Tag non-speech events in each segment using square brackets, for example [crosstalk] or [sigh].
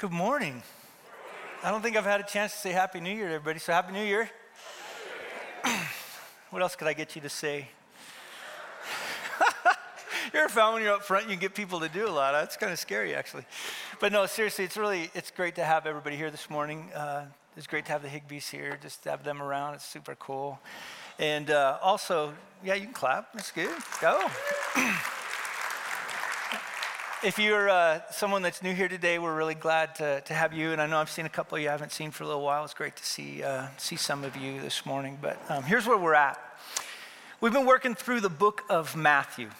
Good morning. I don't think I've had a chance to say Happy New Year to everybody, so Happy New Year. [clears throat] what else could I get you to say? [laughs] you're found when you're up front, you can get people to do a lot. That's kind of scary, actually. But no, seriously, it's really, it's great to have everybody here this morning. Uh, it's great to have the Higbees here, just to have them around. It's super cool. And uh, also, yeah, you can clap. That's good. Go. [clears throat] if you're uh, someone that's new here today, we're really glad to, to have you. And I know I've seen a couple you haven't seen for a little while. It's great to see, uh, see some of you this morning. But um, here's where we're at. We've been working through the book of Matthew.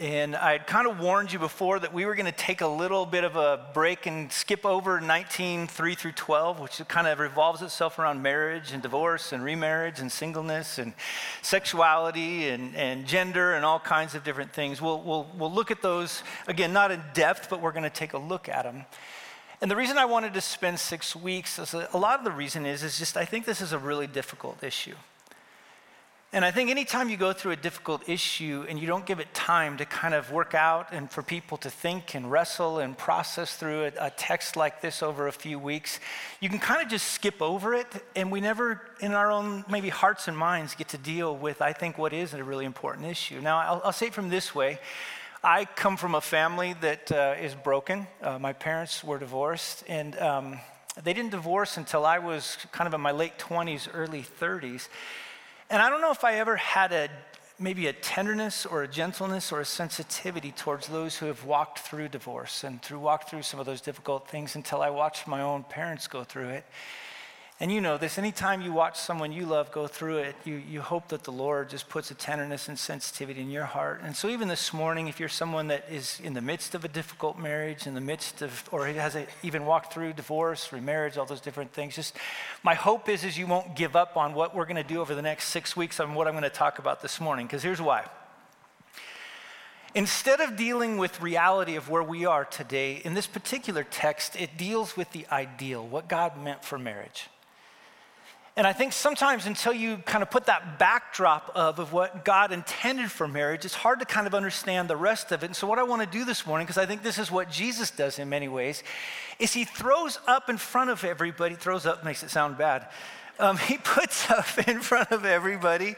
And I kind of warned you before that we were going to take a little bit of a break and skip over 19, 3 through 12, which kind of revolves itself around marriage and divorce and remarriage and singleness and sexuality and, and gender and all kinds of different things. We'll, we'll, we'll look at those, again, not in depth, but we're going to take a look at them. And the reason I wanted to spend six weeks, is a, a lot of the reason is, is just I think this is a really difficult issue. And I think anytime you go through a difficult issue and you don't give it time to kind of work out and for people to think and wrestle and process through a, text like this over a few weeks, you can kind of just skip over it. And we never, in our own maybe hearts and minds, get to deal with, I think, what is a really important issue. Now, I'll, I'll say it from this way I come from a family that uh, is broken. Uh, my parents were divorced, and um, they didn't divorce until I was kind of in my late 20s, early 30s. And I don't know if I ever had a maybe a tenderness or a gentleness or a sensitivity towards those who have walked through divorce and through walked through some of those difficult things until I watched my own parents go through it. And you know this, anytime you watch someone you love go through it, you, you hope that the Lord just puts a tenderness and sensitivity in your heart. And so, even this morning, if you're someone that is in the midst of a difficult marriage, in the midst of, or has a, even walked through divorce, remarriage, all those different things, just my hope is, is you won't give up on what we're going to do over the next six weeks on what I'm going to talk about this morning. Because here's why. Instead of dealing with reality of where we are today, in this particular text, it deals with the ideal, what God meant for marriage. And I think sometimes until you kind of put that backdrop of, of what God intended for marriage, it's hard to kind of understand the rest of it. And so, what I want to do this morning, because I think this is what Jesus does in many ways, is he throws up in front of everybody, throws up makes it sound bad. Um, he [laughs] puts up in front of everybody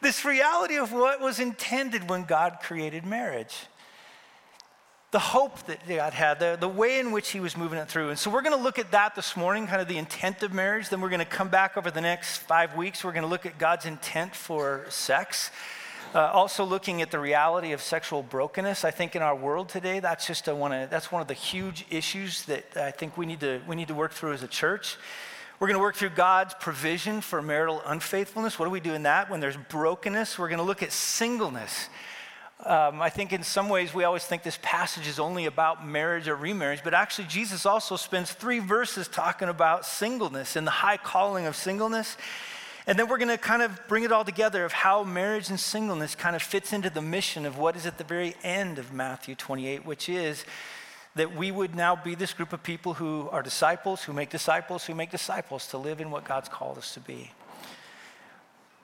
this reality of what was intended when God created marriage the hope that God had, the, the way in which He was moving it through. And so we're going to look at that this morning, kind of the intent of marriage. Then we're going to come back over the next five weeks. We're going to look at God's intent for sex. Uh, also looking at the reality of sexual brokenness. I think in our world today, that's just a, one of, that's one of the huge issues that I think we need to, we need to work through as a church. We're going to work through God's provision for marital unfaithfulness. What do we do in that? When there's brokenness, we're going to look at singleness um, I think in some ways we always think this passage is only about marriage or remarriage, but actually, Jesus also spends three verses talking about singleness and the high calling of singleness. And then we're going to kind of bring it all together of how marriage and singleness kind of fits into the mission of what is at the very end of Matthew 28, which is that we would now be this group of people who are disciples, who make disciples, who make disciples to live in what God's called us to be.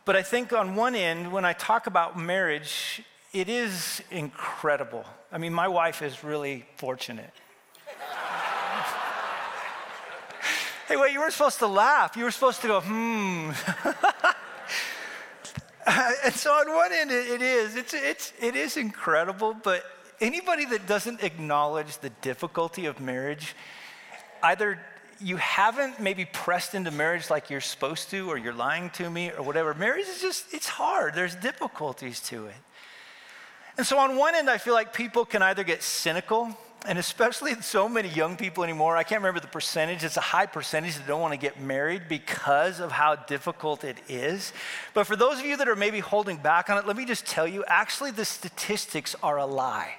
But I think on one end, when I talk about marriage, it is incredible. I mean, my wife is really fortunate. [laughs] hey, wait, you were supposed to laugh. You were supposed to go, hmm. [laughs] and so on one end, it is. It's, it's, it is incredible, but anybody that doesn't acknowledge the difficulty of marriage, either you haven't maybe pressed into marriage like you're supposed to, or you're lying to me, or whatever. Marriage is just, it's hard. There's difficulties to it. And so, on one end, I feel like people can either get cynical, and especially [laughs] so many young people anymore, I can't remember the percentage, it's a high percentage that don't want to get married because of how difficult it is. But for those of you that are maybe holding back on it, let me just tell you actually, the statistics are a lie.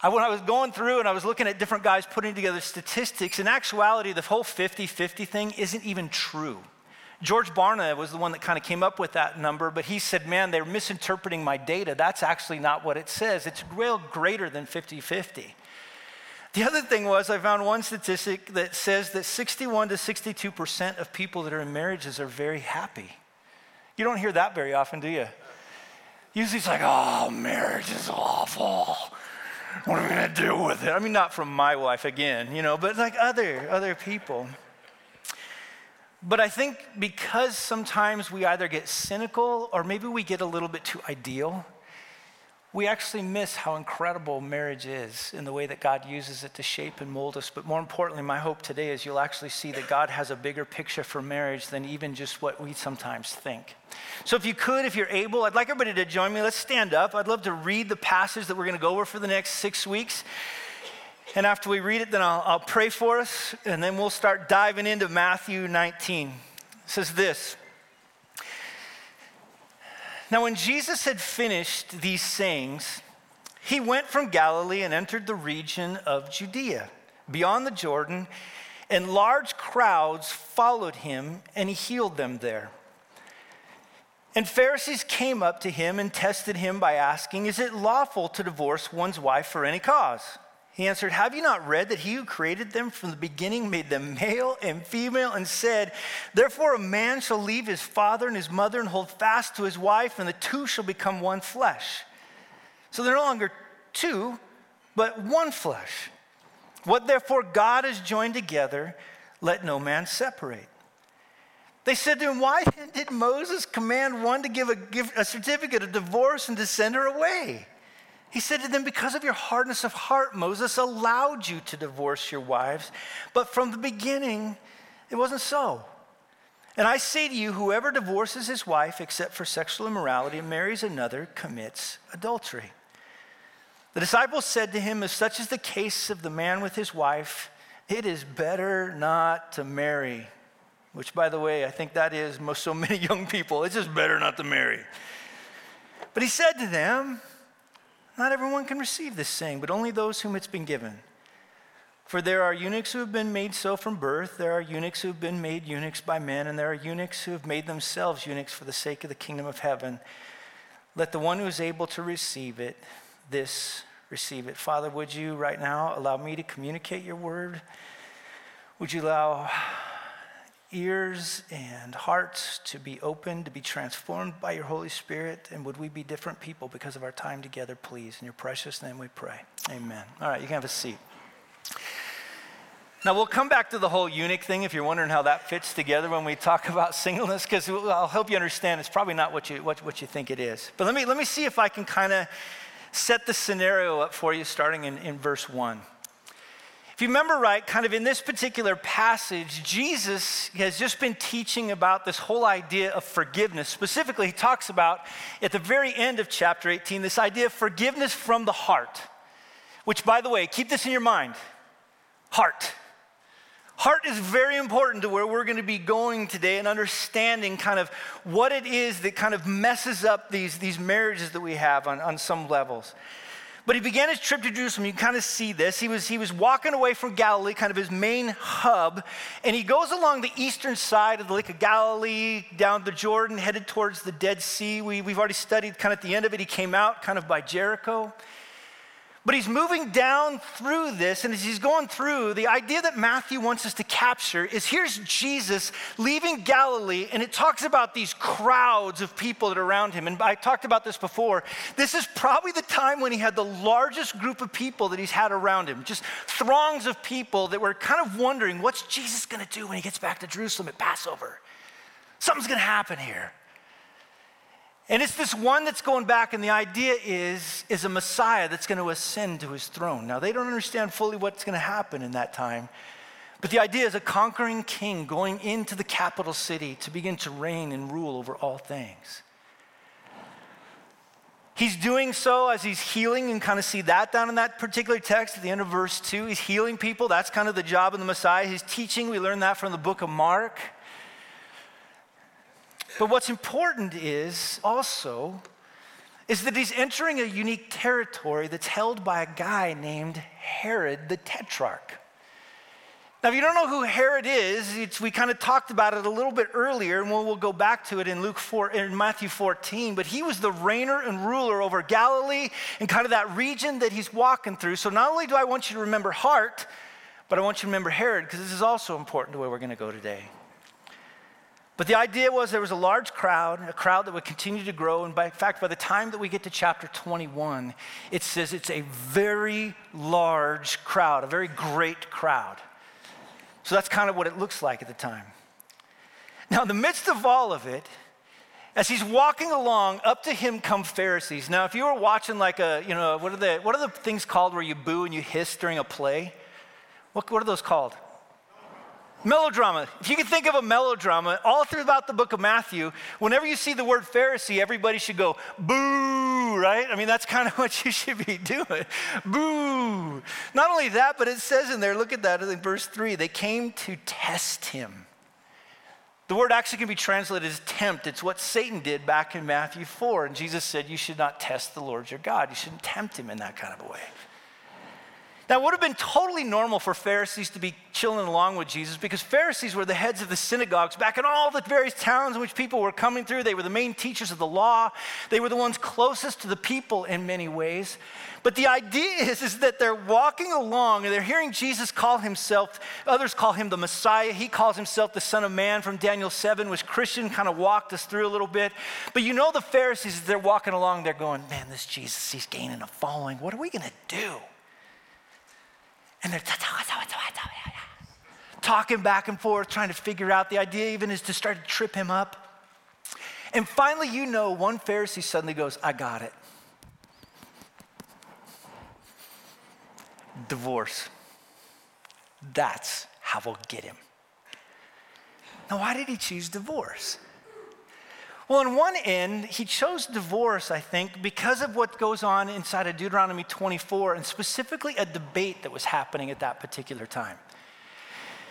I, when I was going through and I was looking at different guys putting together statistics, in actuality, the whole 50 50 thing isn't even true. George Barna was the one that kind of came up with that number, but he said, man, they're misinterpreting my data. That's actually not what it says. It's well greater than 50 50. The other thing was, I found one statistic that says that 61 to 62% of people that are in marriages are very happy. You don't hear that very often, do you? Usually it's like, oh, marriage is awful. what am I going to do with it? I mean, not from my wife again, you know, but like other, other people. But I think because sometimes we either get cynical or maybe we get a little bit too ideal, we actually miss how incredible marriage is in the way that God uses it to shape and mold us. But more importantly, my hope today is you'll actually see that God has a bigger picture for marriage than even just what we sometimes think. So, if you could, if you're able, I'd like everybody to join me. Let's stand up. I'd love to read the passage that we're going to go over for the next six weeks. And after we read it, then I'll, I'll pray for us, and then we'll start diving into Matthew 19. It says this. Now, when Jesus had finished these sayings, he went from Galilee and entered the region of Judea, beyond the Jordan, and large crowds followed him, and he healed them there. And Pharisees came up to him and tested him by asking, Is it lawful to divorce one's wife for any cause? He answered, Have you not read that he who created them from the beginning made them male and female and said, Therefore a man shall leave his father and his mother and hold fast to his wife, and the two shall become one flesh. So they're no longer two, but one flesh. What therefore God has joined together, let no man separate. They said to him, Why did Moses command one to give a, give a certificate of divorce and to send her away? He said to them, Because of your hardness of heart, Moses allowed you to divorce your wives, but from the beginning, it wasn't so. And I say to you, whoever divorces his wife except for sexual immorality and marries another commits adultery. The disciples said to him, If such is the case of the man with his wife, it is better not to marry. Which, by the way, I think that is most so many [laughs] young people. It's just better not to marry. But he said to them, not everyone can receive this saying, but only those whom it's been given. For there are eunuchs who have been made so from birth, there are eunuchs who have been made eunuchs by men, and there are eunuchs who have made themselves eunuchs for the sake of the kingdom of heaven. Let the one who is able to receive it, this receive it. Father, would you right now allow me to communicate your word? Would you allow ears and hearts to be open, to be transformed by your Holy Spirit? And would we be different people because of our time together, please? In your precious name we pray. Amen. All right, you can have a seat. Now, we'll come back to the whole eunuch thing if you're wondering how that fits together when we talk [laughs] about singleness, because I'll help you understand it's probably not what you, what, what you think it is. But let me, let me see if I can kind of set the scenario up for you starting in, in verse 1. If you remember right, kind of in this particular passage, Jesus has just been teaching about this whole idea of forgiveness. Specifically, he talks about at the very end of chapter 18 this idea of forgiveness from the heart, which, by the way, keep this in your mind heart. Heart is very important to where we're going to be going today and understanding kind of what it is that kind of messes up these, these marriages that we have on, on some levels. But he began his trip to Jerusalem. You kind of see this. He was, he was walking away from Galilee, kind of his main hub, and he goes along the eastern side of the Lake of Galilee, down the Jordan, headed towards the Dead Sea. We, we've already studied kind of at the end of it. He came out kind of by Jericho. But he's moving down through this, and as he's going through, the idea that Matthew wants us to capture is here's Jesus leaving Galilee, and it talks about these crowds of people that are around him. And I talked about this before. This is probably the time when he had the largest group of people that he's had around him, just throngs of people that were kind of wondering, what's Jesus gonna do when he gets back to Jerusalem at Passover? Something's gonna happen here. And it's this one that's going back, and the idea is, is a Messiah that's going to ascend to his throne. Now, they don't understand fully what's going to happen in that time, but the idea is a conquering king going into the capital city to begin to reign and rule over all things. He's doing so as he's healing, and kind of see that down in that particular text at the end of verse 2. He's healing people. That's kind of the job of the Messiah. He's teaching. We learn that from the book of Mark. But what's important is also is that he's entering a unique territory that's held by a guy named Herod the Tetrarch. Now, if you don't know who Herod is, we kind of talked about it a little bit earlier, and we'll, we'll go back to it in Luke 4, in Matthew 14. But he was the reigner and ruler over Galilee and kind of that region that he's walking through. So not only do I want you to remember heart, but I want you to remember Herod because this is also important to where we're going to go today. But the idea was there was a large crowd, a crowd that would continue to grow. And by in fact, by the time that we get to chapter 21, it says it's a very large crowd, a very great crowd. So that's kind of what it looks like at the time. Now, in the midst of all of it, as he's walking along, up to him come Pharisees. Now, if you were watching like a, you know, what are the, what are the things called where you boo and you hiss during a play? What, what are those called? Melodrama. If you can think of a melodrama, all throughout the book of Matthew, whenever you see the word Pharisee, everybody should go, boo, right? I mean, that's kind of [laughs] what you should be doing. Boo. Not only that, but it says in there, look at that in verse 3, they came to test him. The word actually can be translated as tempt. It's what Satan did back in Matthew 4. And Jesus said, You should not test the Lord your God. You shouldn't tempt him in that kind of a way. It would have been totally normal for Pharisees to be chilling along with Jesus because Pharisees were the heads of the synagogues back in all the various towns in which people were coming through. They were the main teachers of the law, they were the ones closest to the people in many ways. But the idea is, is that they're walking along and they're hearing Jesus call himself, others call him the Messiah. He calls himself the Son of Man from Daniel 7, which Christian kind of walked us through a little bit. But you know, the Pharisees, they're walking along, they're going, man, this Jesus, he's gaining a following. What are we going to do? And they're talking back and forth, trying to figure out. The idea even is to start to trip him up. And finally, you know, one Pharisee suddenly goes, I got it. Divorce. That's how we'll get him. Now, why did he choose divorce? Well, on one end, he chose divorce, I think, because of what goes on inside of Deuteronomy 24, and specifically a debate that was happening at that particular time.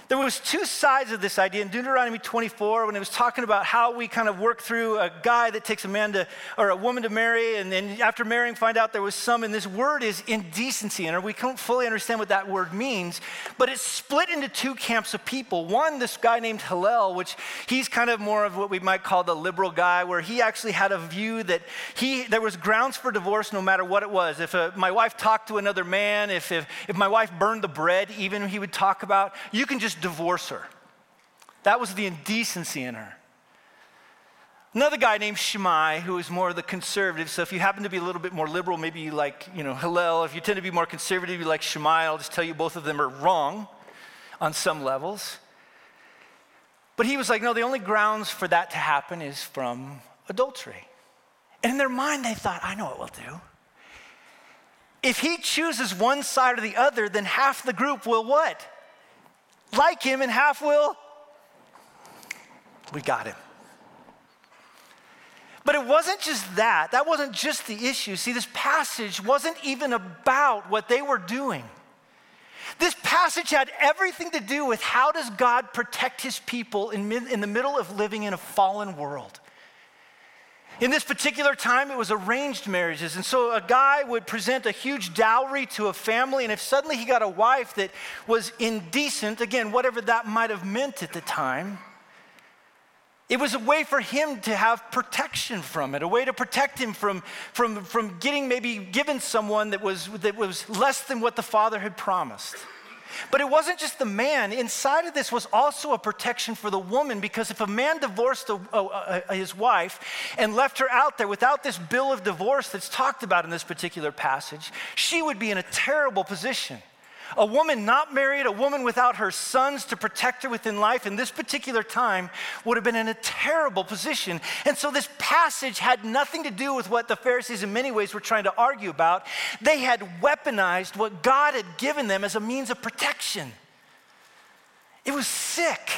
There was two sides of this idea. In Deuteronomy 24 when it was talking about how we kind of work through a guy that takes a man to or a woman to marry and then after marrying find out there was some and this word is indecency and we don't fully understand what that word means but it's split into two camps of people. One this guy named Hillel which he's kind of more of what we might call the liberal guy where he actually had a view that he there was grounds for divorce no matter what it was. If a, my wife talked to another man if, if if my wife burned the bread even he would talk about you can just divorce her. That was the indecency in her. Another guy named Shammai, who was more of the conservative. So if you happen to be a little bit more liberal, maybe you like, you know, Hillel. If you tend to be more conservative, you like Shammai. I'll just tell you both of them are wrong on some levels. But he was like, no, the only grounds for that to happen is from adultery. And in their mind, they thought, I know what we'll do. If he chooses one side or the other, then half the group will what? Like him, and half will. We got him. But it wasn't just that. That wasn't just the issue. See, this passage wasn't even about what they were doing. This passage had everything to do with how does God protect his people in, in the middle of living in a fallen world. In this particular time, it was arranged marriages. And so a guy would present a huge dowry to a family, and if suddenly he got a wife that was indecent, again, whatever that might have meant at the time, it was a way for him to have protection from it, a way to protect him from, from, from getting maybe given someone that was, that was less than what the father had promised. But it wasn't just the man. Inside of this was also a protection for the woman because if a man divorced a, a, a, his wife and left her out there without this bill of divorce that's talked about in this particular passage, she would be in a terrible position. A woman not married, a woman without her sons to protect her within life in this particular time would have been in a terrible position. And so this passage had nothing to do with what the Pharisees in many ways were trying to argue about. They had weaponized what God had given them as a means of protection. It was sick.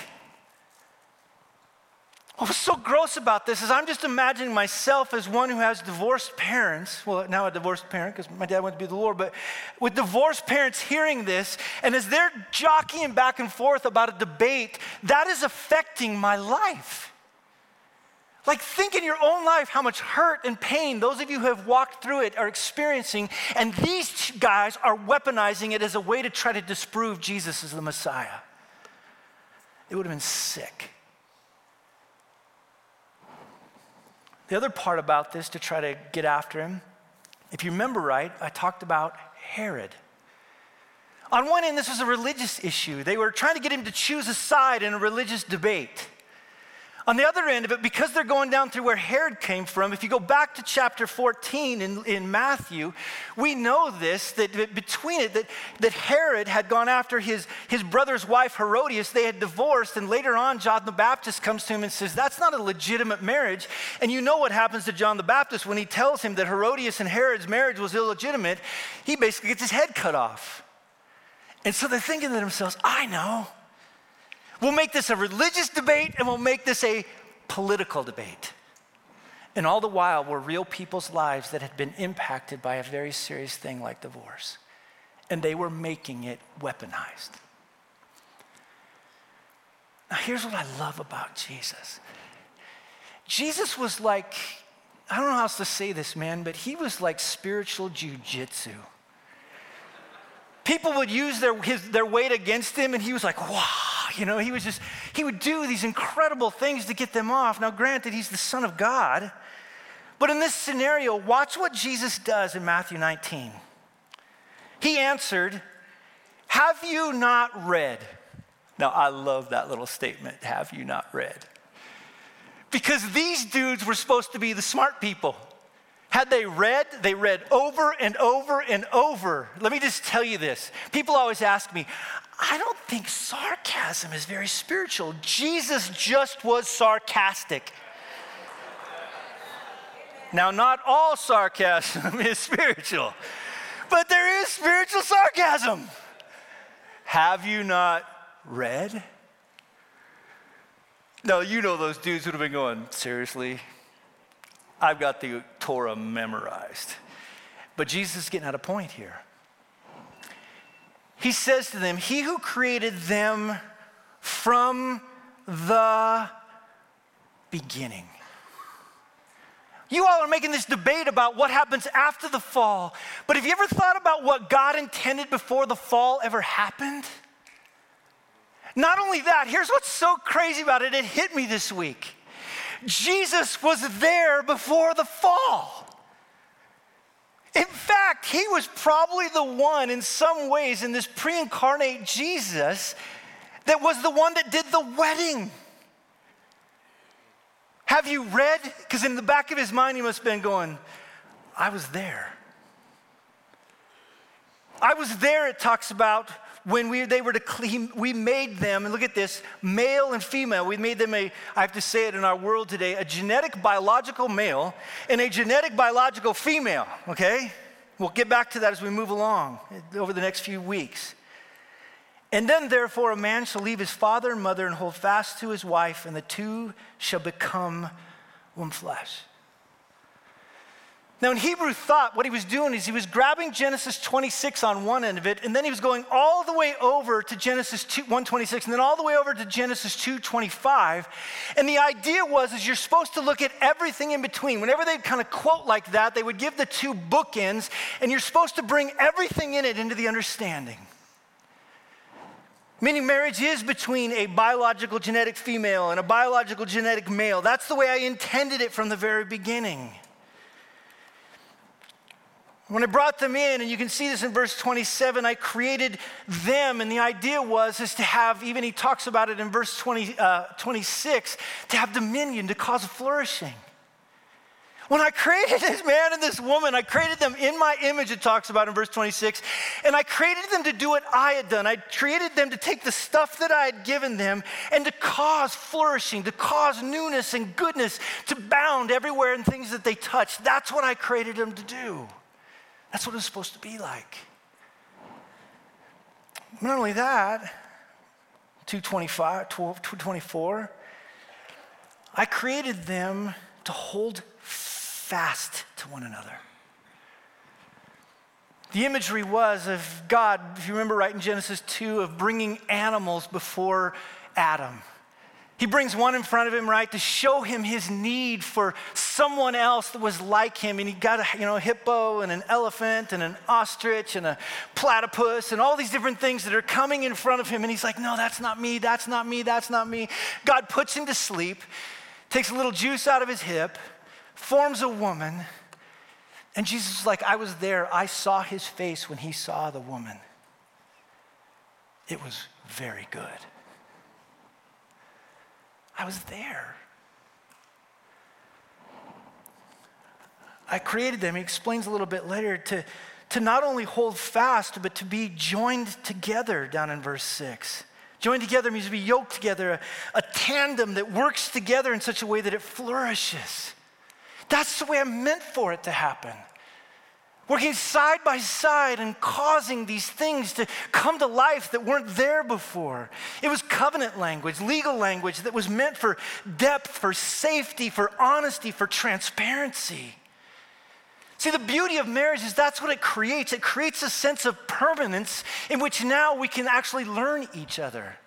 What was so gross about this is I'm just imagining myself as one who has divorced parents. Well, now a divorced parent because my dad went to be the Lord, but with divorced parents hearing this, and as they're jockeying back and forth about a debate, that is affecting my life. Like, think in your own life how much hurt and pain those of you who have walked through it are experiencing, and these guys are weaponizing it as a way to try to disprove Jesus as the Messiah. It would have been sick. The other part about this to try to get after him, if you remember right, I talked about Herod. On one end, this was a religious issue. They were trying to get him to choose a side in a religious debate. On the other end of it, because they're going down through where Herod came from, if you go back to chapter 14 in, in Matthew, we know this that, between it, that, that Herod had gone after his, his brother's wife, Herodias. They had divorced, and later on, John the Baptist comes to him and says, That's not a legitimate marriage. And you know what happens to John the Baptist when he tells him that Herodias and Herod's marriage was illegitimate? He basically gets his head cut off. And so they're thinking to themselves, I know. We'll make this a religious debate and we'll make this a political debate. And all the while were real people's lives that had been impacted by a very serious thing like divorce. And they were making it weaponized. Now, here's what I love about Jesus Jesus was like, I don't know how else to say this, man, but he was like spiritual jujitsu. People would use their, his, their weight against him, and he was like, wow you know, he was just, he would do these incredible things to get them off. Now, granted, he's the Son of God. But in this scenario, watch what Jesus does in Matthew 19. He answered, Have you not read? Now, I love that little statement, have you not read? Because these dudes were supposed to be the smart people. Had they read, they read over and over and over. Let me just tell you this. People always ask me, I don't think sarcasm is very spiritual. Jesus just was sarcastic. Now, not all sarcasm [laughs] is spiritual, but there is spiritual sarcasm. Have you not read? No, you know those dudes would have been going, seriously? I've got the Torah memorized. But Jesus is getting at a point here he says to them, He who created them from the beginning. You all are making this debate about what happens after the fall, but have you ever thought about what God intended before the fall ever happened? Not only that, here's what's so crazy about it, it hit me this week. Jesus was there before the fall. In fact, he was probably the one, in some ways, in this pre incarnate Jesus, that was the one that did the wedding. Have you read? Because in the back of his mind, he must have been going, I was there. I was there, it talks about when we, they were to clean, we made them, and look at this, male and female. We made them a, I have to say it in our world today, a genetic biological male and a genetic biological female, okay? We'll get back to that as we move along over the next few weeks. And then, therefore, a man shall leave his father and mother and hold fast to his wife, and the two shall become one flesh. Now, in Hebrew thought, what he was doing is he was grabbing Genesis 26 on one end of it, and then he was going all the way over to Genesis 2, 126, and then all the way over to Genesis 225. And the idea was is you're supposed to look at everything in between. Whenever they'd kind of quote like that, they would give the two bookends, and you're supposed to bring everything in it into the understanding. Meaning, marriage is between a biological genetic female and a biological genetic male. That's the way I intended it from the very beginning. When I brought them in, and you can see this in verse 27, I created them, and the idea was is to have, even he talks about it in verse 20, uh, 26, to have dominion, to cause flourishing. When I created this man and this woman, I created them in my image, it talks about in verse 26, and I created them to do what I had done. I created them to take the stuff that I had given them and to cause flourishing, to cause newness and goodness, to bound everywhere in things that they touch. That's what I created them to do. That's what it's supposed to be like. Not only that, 225, 12, 224, I created them to hold fast to one another. The imagery was of God, if you remember right in Genesis 2, of bringing animals before Adam. He brings one in front of him, right, to show him his need for someone else that was like him. And he got a you know, hippo and an elephant and an ostrich and a platypus and all these different things that are coming in front of him. And he's like, no, that's not me, that's not me, that's not me. God puts him to sleep, takes a little juice out of his hip, forms a woman. And Jesus is like, I was there. I saw his face when he saw the woman. It was very good. I was there. I created them, he explains a little bit later, to, to not only hold fast, but to be joined together, down in verse 6. Joined together means to be yoked together, a, a tandem that works together in such a way that it flourishes. That's the way I'm meant for it to happen working side by side and causing these things to come to life that weren't there before. It was covenant language, legal language that was meant for depth, for safety, for honesty, for transparency. See, the beauty of marriage is that's what it creates. It creates a sense of permanence in which now we can actually learn each other.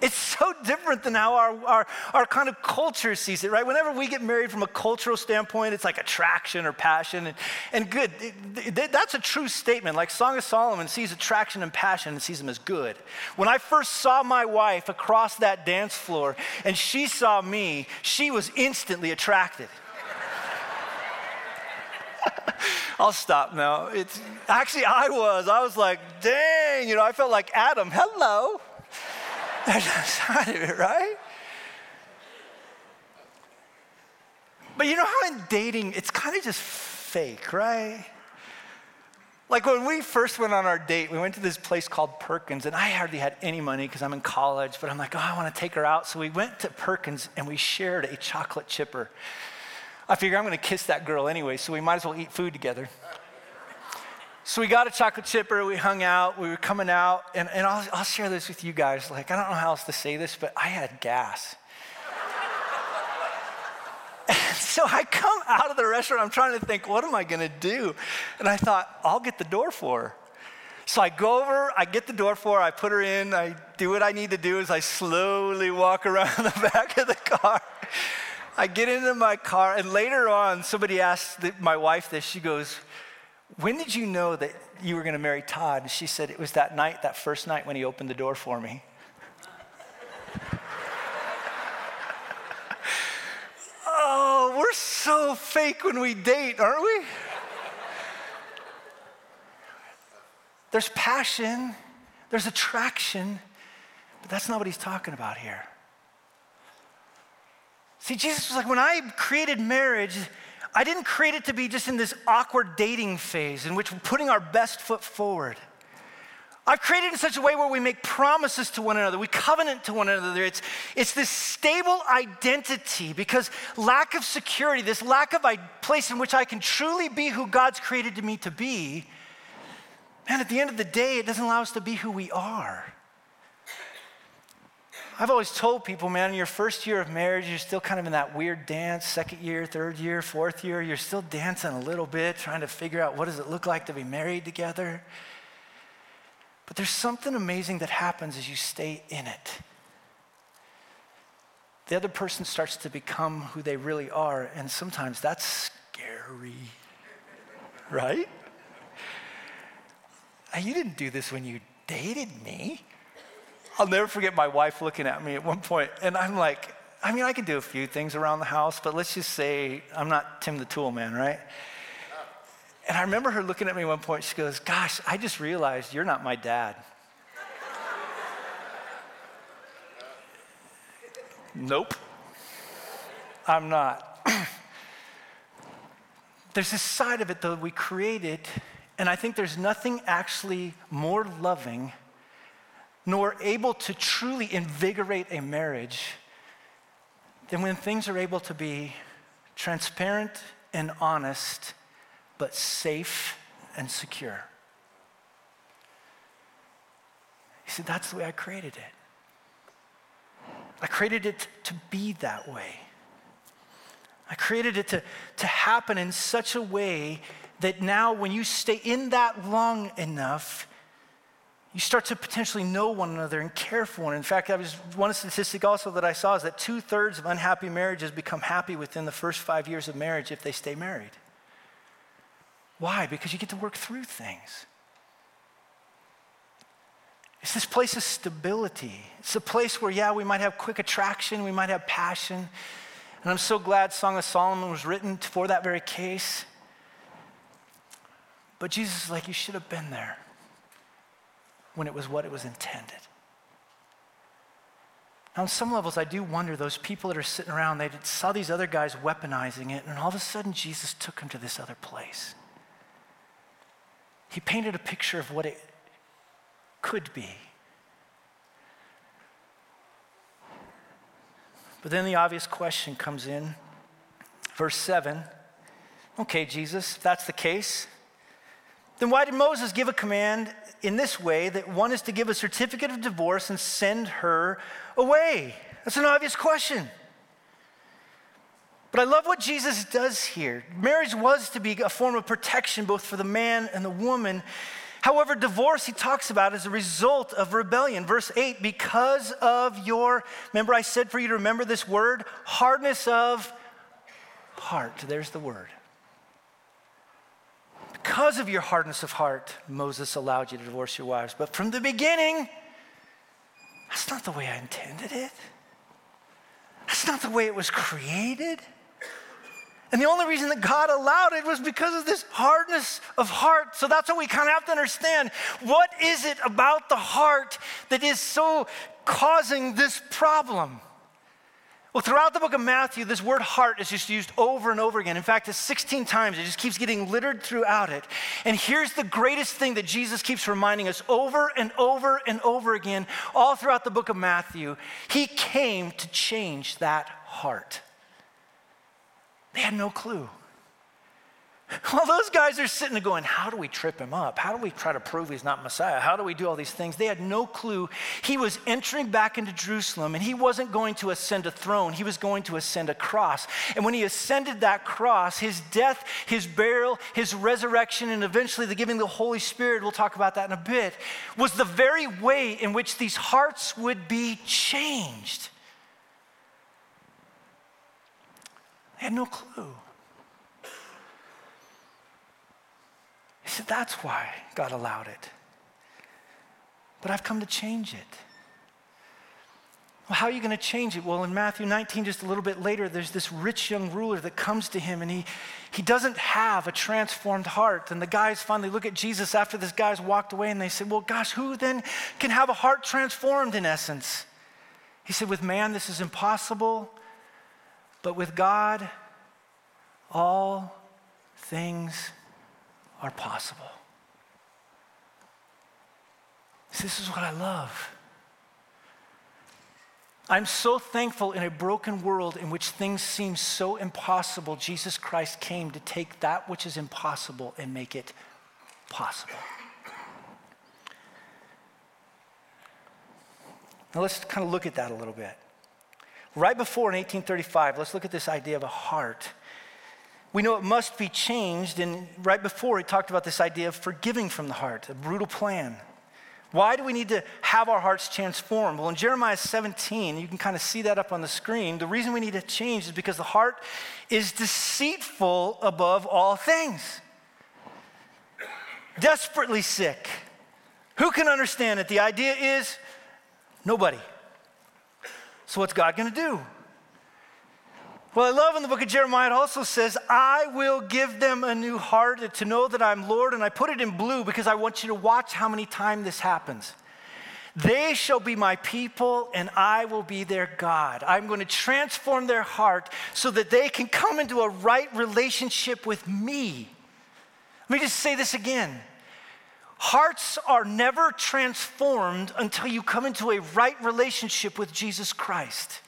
It's so different than how our, our, our kind of culture sees it, right? Whenever we get married from a cultural standpoint, it's like attraction or passion. And, and good, it, it, that's a true statement. Like Song of Solomon sees attraction and passion and sees them as good. When I first saw my wife across that dance floor and she saw me, she was instantly attracted. [laughs] I'll stop now. It's actually I was. I was like, dang, you know, I felt like Adam. Hello. [laughs] That's it, right? But you know how in dating, it's kind of just fake, right? Like when we first went on our date, we went to this place called Perkins, and I hardly had any money because I'm in college, but I'm like, oh, I want to take her out. So we went to Perkins and we shared a chocolate chipper. I figure I'm going to kiss that girl anyway, so we might as well eat food together. So we got a chocolate chipper, we hung out, we were coming out, and, and I'll, I'll share this with you guys. Like, I don't know how else to say this, but I had gas. [laughs] so I come out of the restaurant, I'm trying to think, what am I gonna do? And I thought, I'll get the door for her. So I go over, I get the door for her, I put her in, I do what I need to do as I slowly walk [laughs] around the back of the car. I get into my car, and later on, somebody asked my wife this. She goes, when did you know that you were going to marry Todd? And she said, It was that night, that first night when he opened the door for me. [laughs] oh, we're so fake when we date, aren't we? There's passion, there's attraction, but that's not what he's talking about here. See, Jesus was like, when I created marriage, I didn't create it to be just in this awkward dating phase in which we're putting our best foot forward. I've created it in such a way where we make promises to one another, we covenant to one another. It's, it's this stable identity because lack of security, this lack of a place in which I can truly be who God's created me to be, man, at the end of the day, it doesn't allow us to be who we are. I've always told people, man, in your first year of marriage, you're still kind of in that weird dance. Second year, third year, fourth year, you're still dancing a little bit, trying to figure out what does it look like to be married together. But there's something amazing that happens as you stay in it. The other person starts to become who they really are, and sometimes that's scary, [laughs] right? You didn't do this when you dated me. I'll never forget my wife looking at me at one point, and I'm like, I mean, I can do a few things around the house, but let's just say I'm not Tim the Tool Man, right? And I remember her looking at me one point. She goes, Gosh, I just realized you're not my dad. nope, I'm not. [clears throat] there's this side of it, though, we created, and I think there's nothing actually more loving nor able to truly invigorate a marriage than when things are able to be transparent and honest, but safe and secure. He said, That's the way I created it. I created it to be that way. I created it to, to happen in such a way that now, when you stay in that long enough, you start to potentially know one another and care for one. In fact, I was one statistic also that I saw is that two thirds of unhappy marriages become happy within the first five years of marriage if they stay married. Why? Because you get to work through things. It's this place of stability. It's a place where, yeah, we might have quick attraction, we might have passion. And I'm so glad Song of Solomon was written for that very case. But Jesus is like, you should have been there when it was what it was intended. Now, on some levels, I do wonder those people that are sitting around, they saw these other guys weaponizing it, and all of a sudden Jesus took them to this other place. He painted a picture of what it could be. But then the obvious question comes in. Verse 7 Okay, Jesus, if that's the case, then why did Moses give a command in this way that one is to give a certificate of divorce and send her away? That's an obvious question. But I love what Jesus does here. Marriage was to be a form of protection both for the man and the woman. However, divorce he talks about is a result of rebellion. Verse 8, because of your, remember I said for you to remember this word, hardness of heart. There's the word. Because of your hardness of heart, Moses allowed you to divorce your wives. But from the beginning, that's not the way I intended it. That's not the way it was created. And the only reason that God allowed it was because of this hardness of heart. So that's what we kind of have to understand. What is it about the heart that is so causing this problem? Well, throughout the book of Matthew, this word heart is just used over and over again. In fact, it's 16 times. It just keeps getting littered throughout it. And here's the greatest thing that Jesus keeps reminding us over and over and over again, all throughout the book of Matthew. He came to change that heart. They had no clue. [laughs] While those guys are sitting there going, How do we trip him up? How do we try to prove he's not Messiah? How do we do all these things? They had no clue. He was entering back into Jerusalem and he wasn't going to ascend a throne, he was going to ascend a cross. And when he ascended that cross, his death, his burial, his resurrection, and eventually the giving of the Holy Spirit, we'll talk about that in a bit, was the very way in which these hearts would be changed. They had no clue. Said, That's why God allowed it. But I've come to change it. Well, how are you going to change it? Well, in Matthew 19, just a little bit later, there's this rich young ruler that comes to him and he, he doesn't have a transformed heart. And the guys finally look at Jesus after this guy's walked away and they said, Well, gosh, who then can have a heart transformed in essence? He said, With man, this is impossible. But with God, all things are possible. This is what I love. I'm so thankful in a broken world in which things seem so impossible, Jesus Christ came to take that which is impossible and make it possible. Now let's kind of look at that a little bit. Right before in 1835, let's look at this idea of a heart. We know it must be changed, and right before he talked about this idea of forgiving from the heart, a brutal plan. Why do we need to have our hearts transformed? Well, in Jeremiah 17, you can kind of see that up on the screen. The reason we need to change is because the heart is deceitful above all things, desperately sick. Who can understand it? The idea is nobody. So, what's God going to do? Well, I love in the book of Jeremiah, it also says, I will give them a new heart to know that I'm Lord. And I put it in blue because I want you to watch how many times this happens. They shall be my people, and I will be their God. I'm going to transform their heart so that they can come into a right relationship with me. Let me just say this again. Hearts are never transformed until you come into a right relationship with Jesus Christ.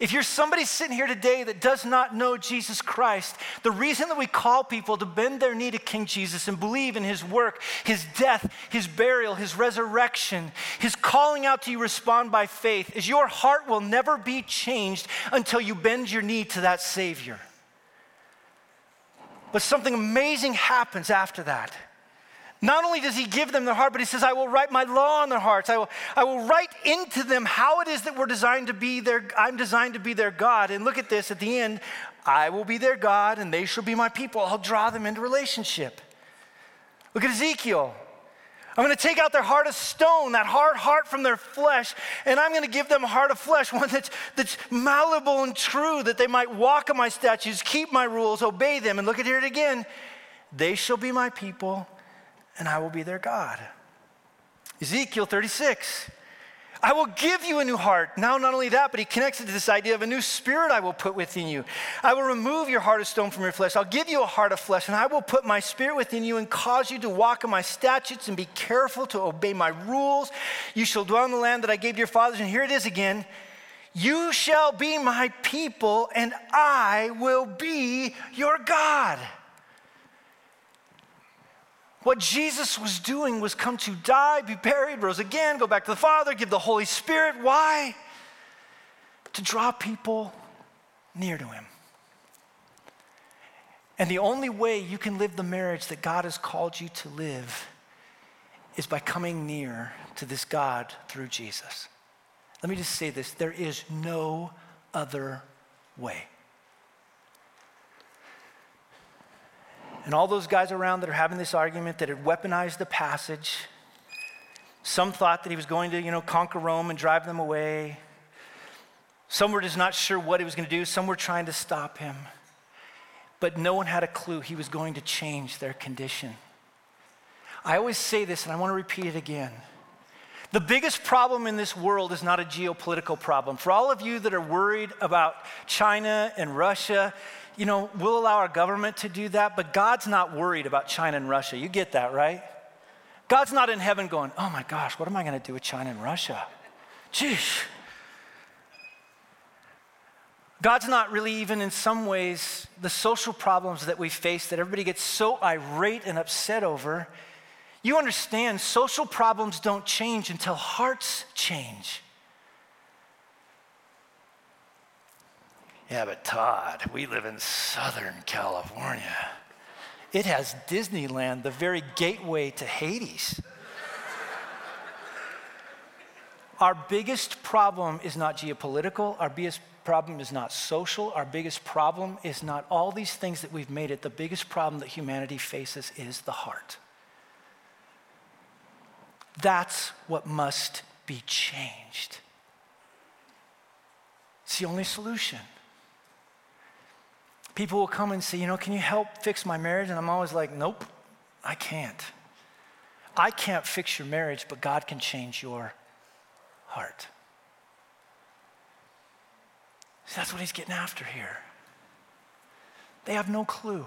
If you're somebody sitting here today that does not know Jesus Christ, the reason that we call people to bend their knee to King Jesus and believe in his work, his death, his burial, his resurrection, his calling out to you respond by faith is your heart will never be changed until you bend your knee to that Savior. But something amazing happens after that. Not only does he give them their heart, but he says, I will write my law on their hearts. I will, I will write into them how it is that we're designed to be their, I'm designed to be their God. And look at this at the end, I will be their God and they shall be my people. I'll draw them into relationship. Look at Ezekiel. I'm going to take out their heart of stone, that hard heart from their flesh, and I'm going to give them a heart of flesh, [laughs] one that's, that's malleable and true, that they might walk in my statutes, keep my rules, obey them. And look at here it again. They shall be my people, and I will be their God. Ezekiel 36. I will give you a new heart. Now, not only that, but he connects it to this idea of a new spirit I will put within you. I will remove your heart of stone from your flesh. I'll give you a heart of flesh, and I will put my spirit within you and cause you to walk in my statutes and be careful to obey my rules. You shall dwell in the land that I gave to your fathers. And here it is again You shall be my people, and I will be your God. What Jesus was doing was come to die, be buried, rose again, go back to the Father, give the Holy Spirit. Why? To draw people near to Him. And the only way you can live the marriage that God has called you to live is by coming near to this God through Jesus. Let me just say this there is no other way. And all those guys around that are having this argument that had weaponized the passage, some thought that he was going to, you know, conquer Rome and drive them away. Some were just not sure what he was going to do. Some were trying to stop him. But no one had a clue he was going to change their condition. I always say this, and I want to repeat it again. The biggest problem in this world is not a geopolitical problem. For all of you that are worried about China and Russia, you know, we'll allow our government to do that, but God's not worried about China and Russia. You get that, right? God's not in heaven going, oh my gosh, what am I going to do with China and Russia? Jeez. God's not really even in some ways the social problems that we face that everybody gets so irate and upset over. You understand, social problems don't change until hearts change. Yeah, but Todd, we live in Southern California. It has Disneyland, the very gateway to Hades. our biggest problem is not geopolitical. Our biggest problem is not social. Our biggest problem is not all these things that we've made it. The biggest problem that humanity faces is the heart. That's what must be changed. It's the only solution people will come and say, you know, can you help fix my marriage? And I'm always like, nope, I can't. I can't fix your marriage, but God can change your heart. See, that's what he's getting after here. They have no clue.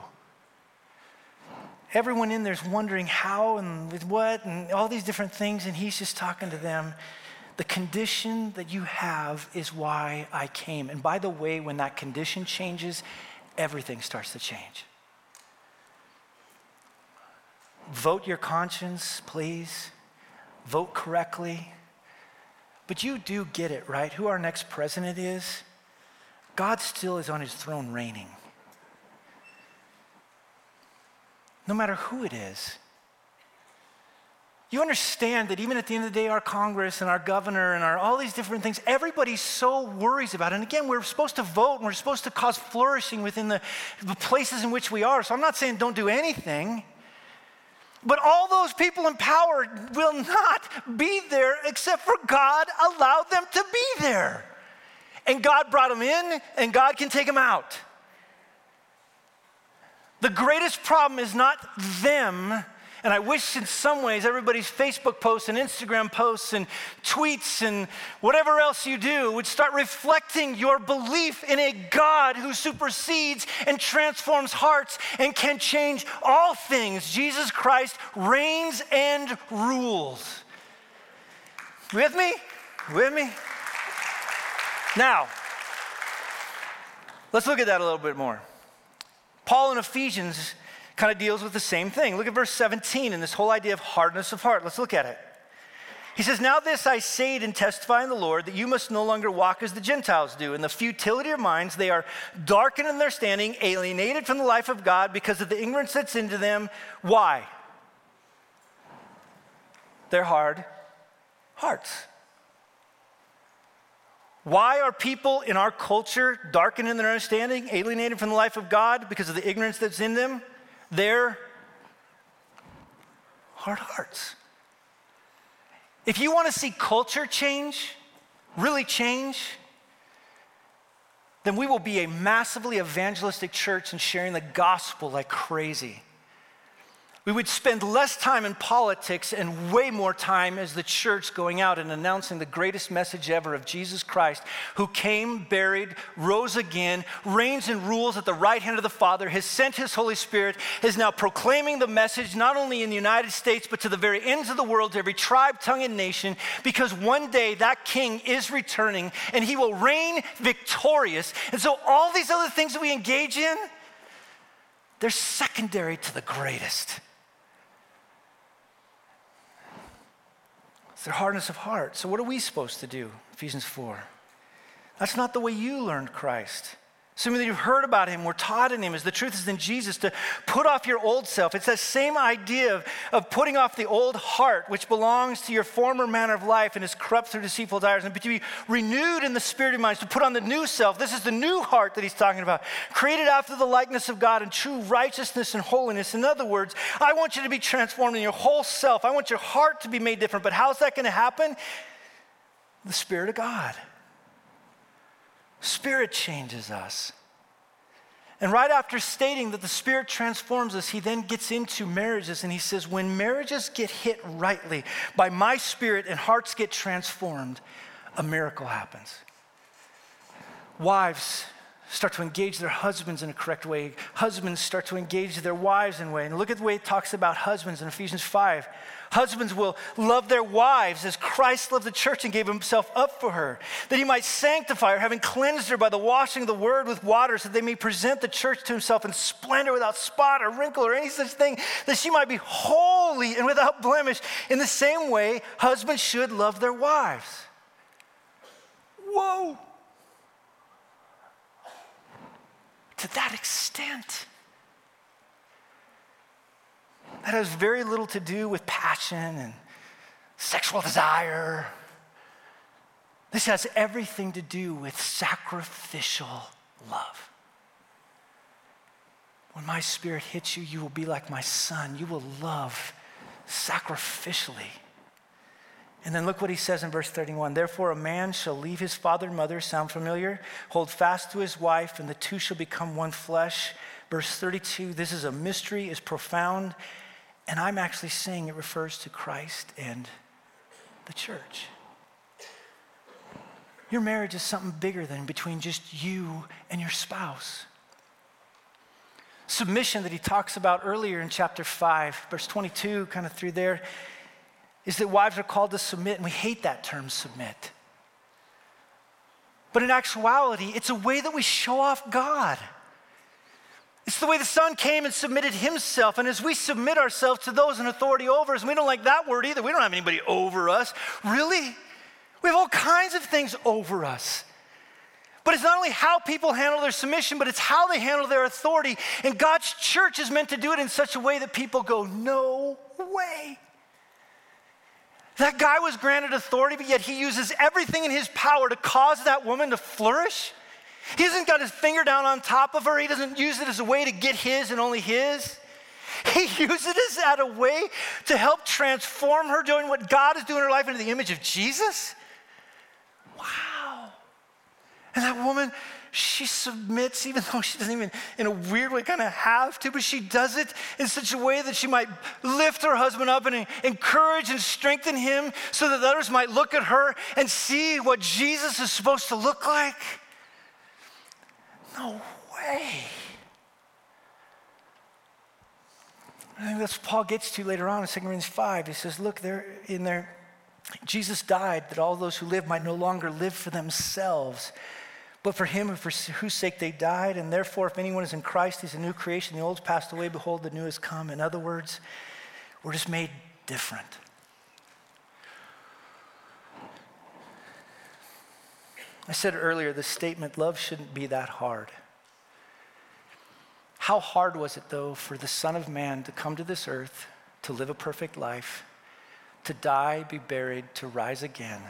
Everyone in there's wondering how and with what and all these different things, and he's just talking to them. The condition that you have is why I came. And by the way, when that condition changes, everything starts to change. Vote your conscience, please. Vote correctly. But you do get it, right? Who our next president is? God still is on his throne reigning. No matter who it is. You understand that even at the end of the day, our Congress and our governor and our, all these different things, everybody so worries about. And again, we're supposed to vote and we're supposed to cause flourishing within the, the places in which we are. So I'm not saying don't do anything. But all those people in power will not be there except for God allowed them to be there. And God brought them in, and God can take them out. The greatest problem is not them, and I wish in some ways everybody's Facebook posts and Instagram posts and tweets and whatever else you do would start reflecting your belief in a God who supersedes and transforms hearts and can change all things. Jesus Christ reigns and rules. With me? With me? Now, let's look at that a little bit more. Paul in Ephesians kind of deals with the same thing. Look at verse 17 and this whole idea of hardness of heart. Let's look at it. He says, Now this I say and testify in the Lord that you must no longer walk as the Gentiles do. In the futility of minds, they are darkened in their standing, alienated from the life of God because of the ignorance that's into them. Why? Their hard hearts. Why are people in our culture darkened in their understanding, alienated from the life of God because of the ignorance that's in them? Their hard hearts. If you want to see culture change, really change, then we will be a massively evangelistic church and sharing the gospel like crazy. We would spend less time in politics and way more time as the church going out and announcing the greatest message ever of Jesus Christ, who came, buried, rose again, reigns and rules at the right hand of the Father, has sent his Holy Spirit, is now proclaiming the message not only in the United States, but to the very ends of the world, to every tribe, tongue, and nation, because one day that king is returning and he will reign victorious. And so all these other things that we engage in, they're secondary to the greatest. It's their hardness of heart. So, what are we supposed to do? Ephesians 4. That's not the way you learned Christ. Assuming that you've heard about him, we're taught in him, as the truth is in Jesus, to put off your old self. It's that same idea of, of putting off the old heart, which belongs to your former manner of life and is corrupt through deceitful desires, and to be renewed in the spirit of minds, to put on the new self. This is the new heart that he's talking about, created after the likeness of God in true righteousness and holiness. In other words, I want you to be transformed in your whole self. I want your heart to be made different. But how's that going to happen? The Spirit of God. Spirit changes us. And right after stating that the Spirit transforms us, he then gets into marriages and he says, When marriages get hit rightly by my Spirit and hearts get transformed, a miracle happens. Wives start to engage their husbands in a correct way. Husbands start to engage their wives in a way. And look at the way it talks about husbands in Ephesians 5. Husbands will love their wives as Christ loved the church and gave himself up for her, that he might sanctify her, having cleansed her by the washing of the word with water, so that they may present the church to himself in splendor without spot or wrinkle or any such thing, that she might be holy and without blemish. In the same way, husbands should love their wives. Whoa! To that extent. That has very little to do with passion and sexual desire. This has everything to do with sacrificial love. When my spirit hits you, you will be like my son. You will love sacrificially. And then look what he says in verse 31 Therefore, a man shall leave his father and mother, sound familiar? Hold fast to his wife, and the two shall become one flesh. Verse 32 This is a mystery, is profound, and I'm actually saying it refers to Christ and the church. Your marriage is something bigger than between just you and your spouse. Submission that he talks about earlier in chapter 5, verse 22, kind of through there, is that wives are called to submit, and we hate that term submit. But in actuality, it's a way that we show off God. It's the way the Son came and submitted himself. And as we submit ourselves to those in authority over us, and we don't like that word either. We don't have anybody over us. Really? We have all kinds of things over us. But it's not only how people handle their submission, but it's how they handle their authority. And God's church is meant to do it in such a way that people go, no way. That guy was granted authority, but yet he uses everything in his power to cause that woman to flourish. He hasn't got his finger down on top of her. He doesn't use it as a way to get his and only his. [laughs] He uses it as a way to help transform her, doing what God is doing in her life into the image of Jesus. Wow. And that woman, she submits, even [laughs] though she doesn't even, in a weird way, kind of have to, but she does it in such a way that she might lift her husband up and encourage and strengthen him so that others might look at her and see what Jesus is supposed to look like. No way. I think that's what Paul gets to later on in 2 Corinthians 5. He says, Look, there in there, Jesus died that all those who live might no longer live for themselves, but for him for whose sake they died. And therefore, if anyone is in Christ, he's a new creation. The old's passed away, behold, the new has come. In other words, we're just made different. I said earlier the statement, love shouldn't be that hard. How hard was it, though, for the Son of Man to come to this earth, to live a perfect life, to die, be buried, to rise again?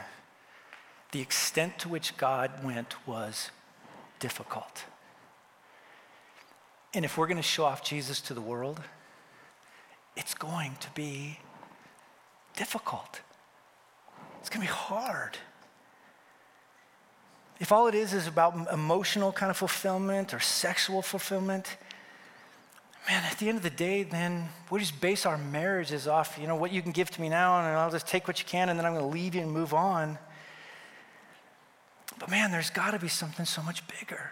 The extent to which God went was difficult. And if we're going to show off Jesus to the world, it's going to be difficult. It's going to be hard if all it is is about emotional kind of fulfillment or sexual fulfillment, man, at the end of the day, then we just base our marriages off, you know, what you can give to me now, and I'll just take what you can, and then I'm going to leave you and move on. But man, there's got to be something so much bigger.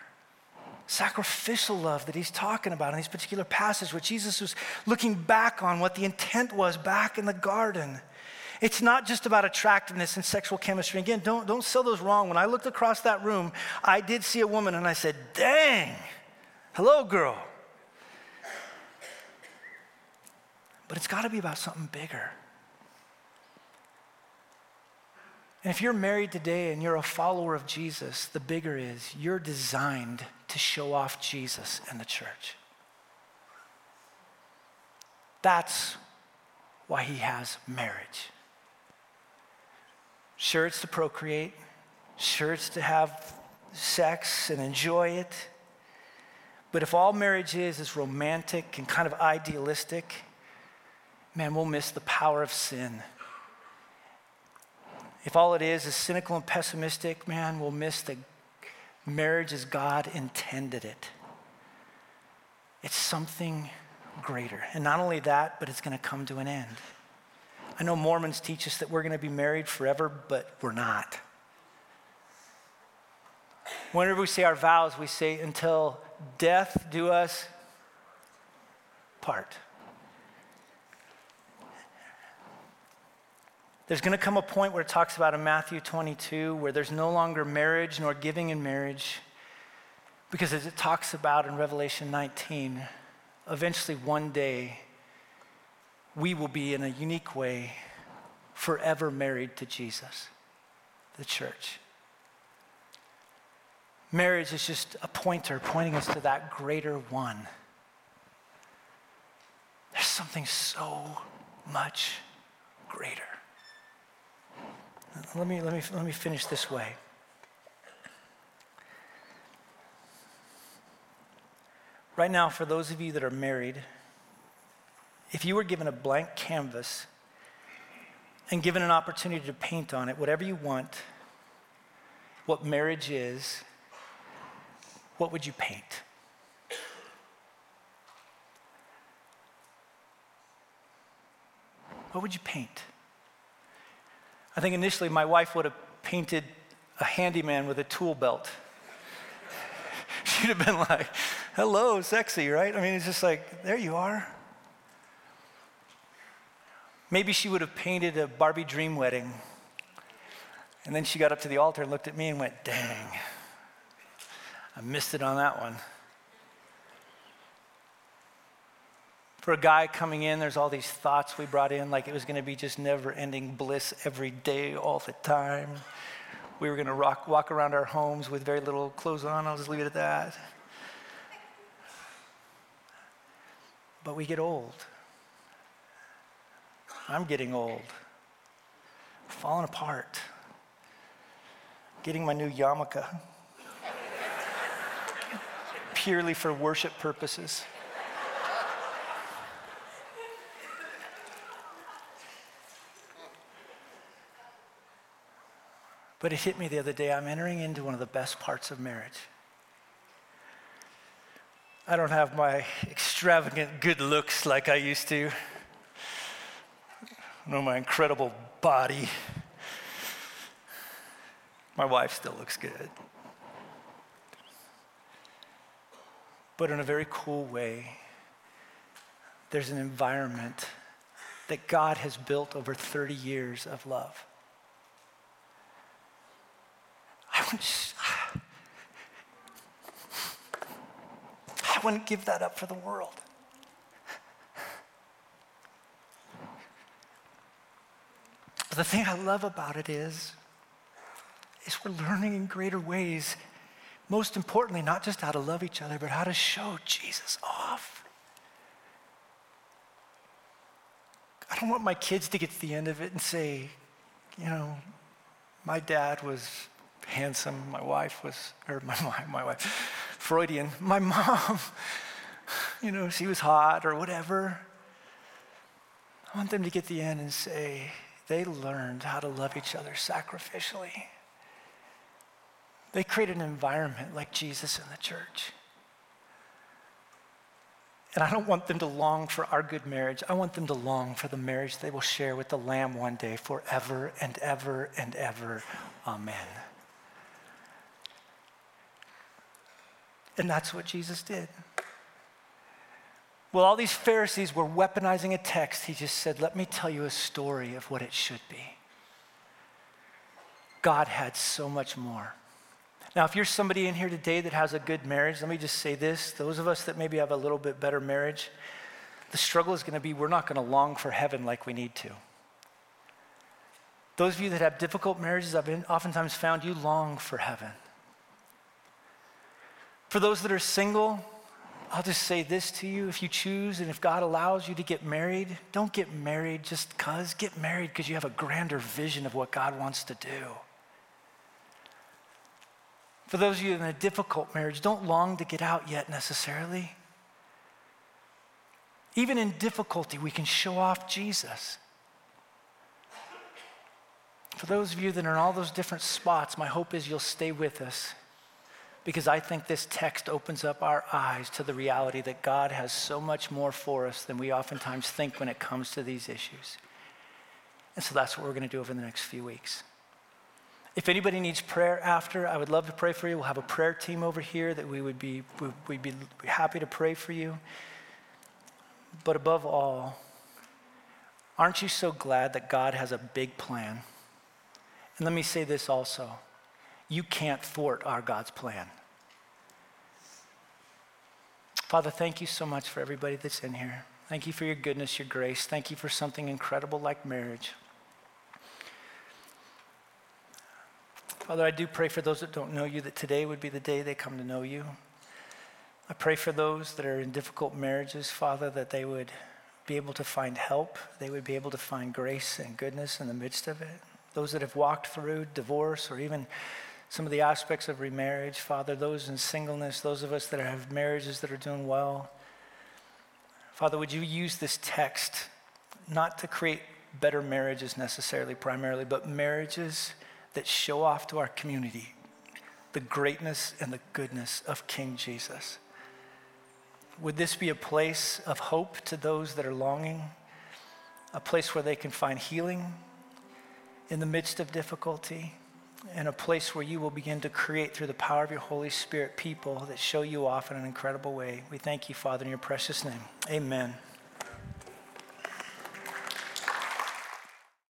Sacrificial love that he's talking about in these particular passages, where Jesus was looking back on what the intent was back in the garden. It's not just about attractiveness and sexual chemistry. Again, don't, don't sell those wrong. When I looked across that room, I did see a woman and I said, dang, hello, girl. But it's got to be about something bigger. And if you're married today and you're a follower of Jesus, the bigger is you're designed to show off Jesus and the church. That's why he has marriage. Sure, it's to procreate, sure, it's to have sex and enjoy it. But if all marriage is is romantic and kind of idealistic, man, we'll miss the power of sin if all it is is cynical and pessimistic, man, we'll miss the marriage as God intended it. It's something greater. And not only that, but it's going to come to an end. I know Mormons teach us that we're going to be married forever, but we're not. Whenever we say our vows, we say, until death do us part. There's going to come a point where it talks about in Matthew 22 where there's no longer marriage nor giving in marriage. Because as it talks about in Revelation 19, eventually one day we will be in a unique way forever married to Jesus, the church. Marriage is just a pointer pointing us to that greater one. There's something so much greater. Let me, let me, let me finish this way. Right now, for those of you that are married, if you were given a blank canvas and given an opportunity to paint on it whatever you want, what marriage is, what would you paint? What would you paint? I think initially my wife would have painted a handyman with a tool belt. [laughs] She'd have been like, hello, sexy, right? I mean, it's just like, there you are. Maybe she would have painted a Barbie dream wedding. And then she got up to the altar and looked at me and went, dang, I missed it on that one. For a guy coming in, there's all these thoughts we brought in, like it was going to be just never ending bliss every day, all the time. We were going to rock, walk around our homes with very little clothes on. I'll just leave it at that. But we get old. I'm getting old, falling apart, getting my new yarmulke [laughs] purely for worship purposes. But it hit me the other day. I'm entering into one of the best parts of marriage. I don't have my extravagant good looks like I used to. Know my incredible body. My wife still looks good. But in a very cool way, there's an environment that God has built over 30 years of love. I wouldn't, give that up for the world. But the thing I love about it is, is we're learning in greater ways, most importantly, not just how to love each other, but how to show Jesus off. I don't want my kids to get to the end of it and say, you know, my dad was handsome. My wife was, or my, [laughs] my, wife, Freudian. My mom, [laughs] you know, she was hot or whatever. I want them to get the end and say, they learned how to love each other sacrificially. They created an environment like Jesus in the church. And I don't want them to long for our good marriage. I want them to long for the marriage they will share with the Lamb one day, forever and ever and ever. Amen. And that's what Jesus did. Well, all these Pharisees were weaponizing a text. He just said, Let me tell you a story of what it should be. God had so much more. Now, if you're somebody in here today that has a good marriage, let me just say this. Those of us that maybe have a little bit better marriage, the struggle is going to be we're not going to long for heaven like we need to. Those of you that have difficult marriages, I've oftentimes found you long for heaven. For those that are single, I'll just say this to you. If you choose and if God allows you to get married, don't get married just because. Get married because you have a grander vision of what God wants to do. For those of you in a difficult marriage, don't long to get out yet necessarily. Even in difficulty, we can show off Jesus. For those of you that are in all those different spots, my hope is you'll stay with us because I think this text opens up our eyes to the reality that God has so much more for us than we oftentimes think when it comes to these issues. And so that's what we're going to do over the next few weeks. If anybody needs prayer after, I would love to pray for you. We'll have a prayer team over here that we would be, we'd be happy to pray for you. But above all, aren't you so glad that God has a big plan? And let me say this also you can't thwart our God's plan. Father, thank you so much for everybody that's in here. Thank you for your goodness, your grace. Thank you for something incredible like marriage. Father, I do pray for those that don't know you that today would be the day they come to know you. I pray for those that are in difficult marriages, Father, that they would be able to find help. They would be able to find grace and goodness in the midst of it. Those that have walked through divorce or even some of the aspects of remarriage, Father, those in singleness, those of us that have marriages that are doing well. Father, would you use this text not to create better marriages necessarily, primarily, but marriages that show off to our community the greatness and the goodness of King Jesus? Would this be a place of hope to those that are longing, a place where they can find healing in the midst of difficulty? And a place where you will begin to create through the power of your Holy Spirit people that show you off in an incredible way. We thank you, Father, in your precious name. Amen.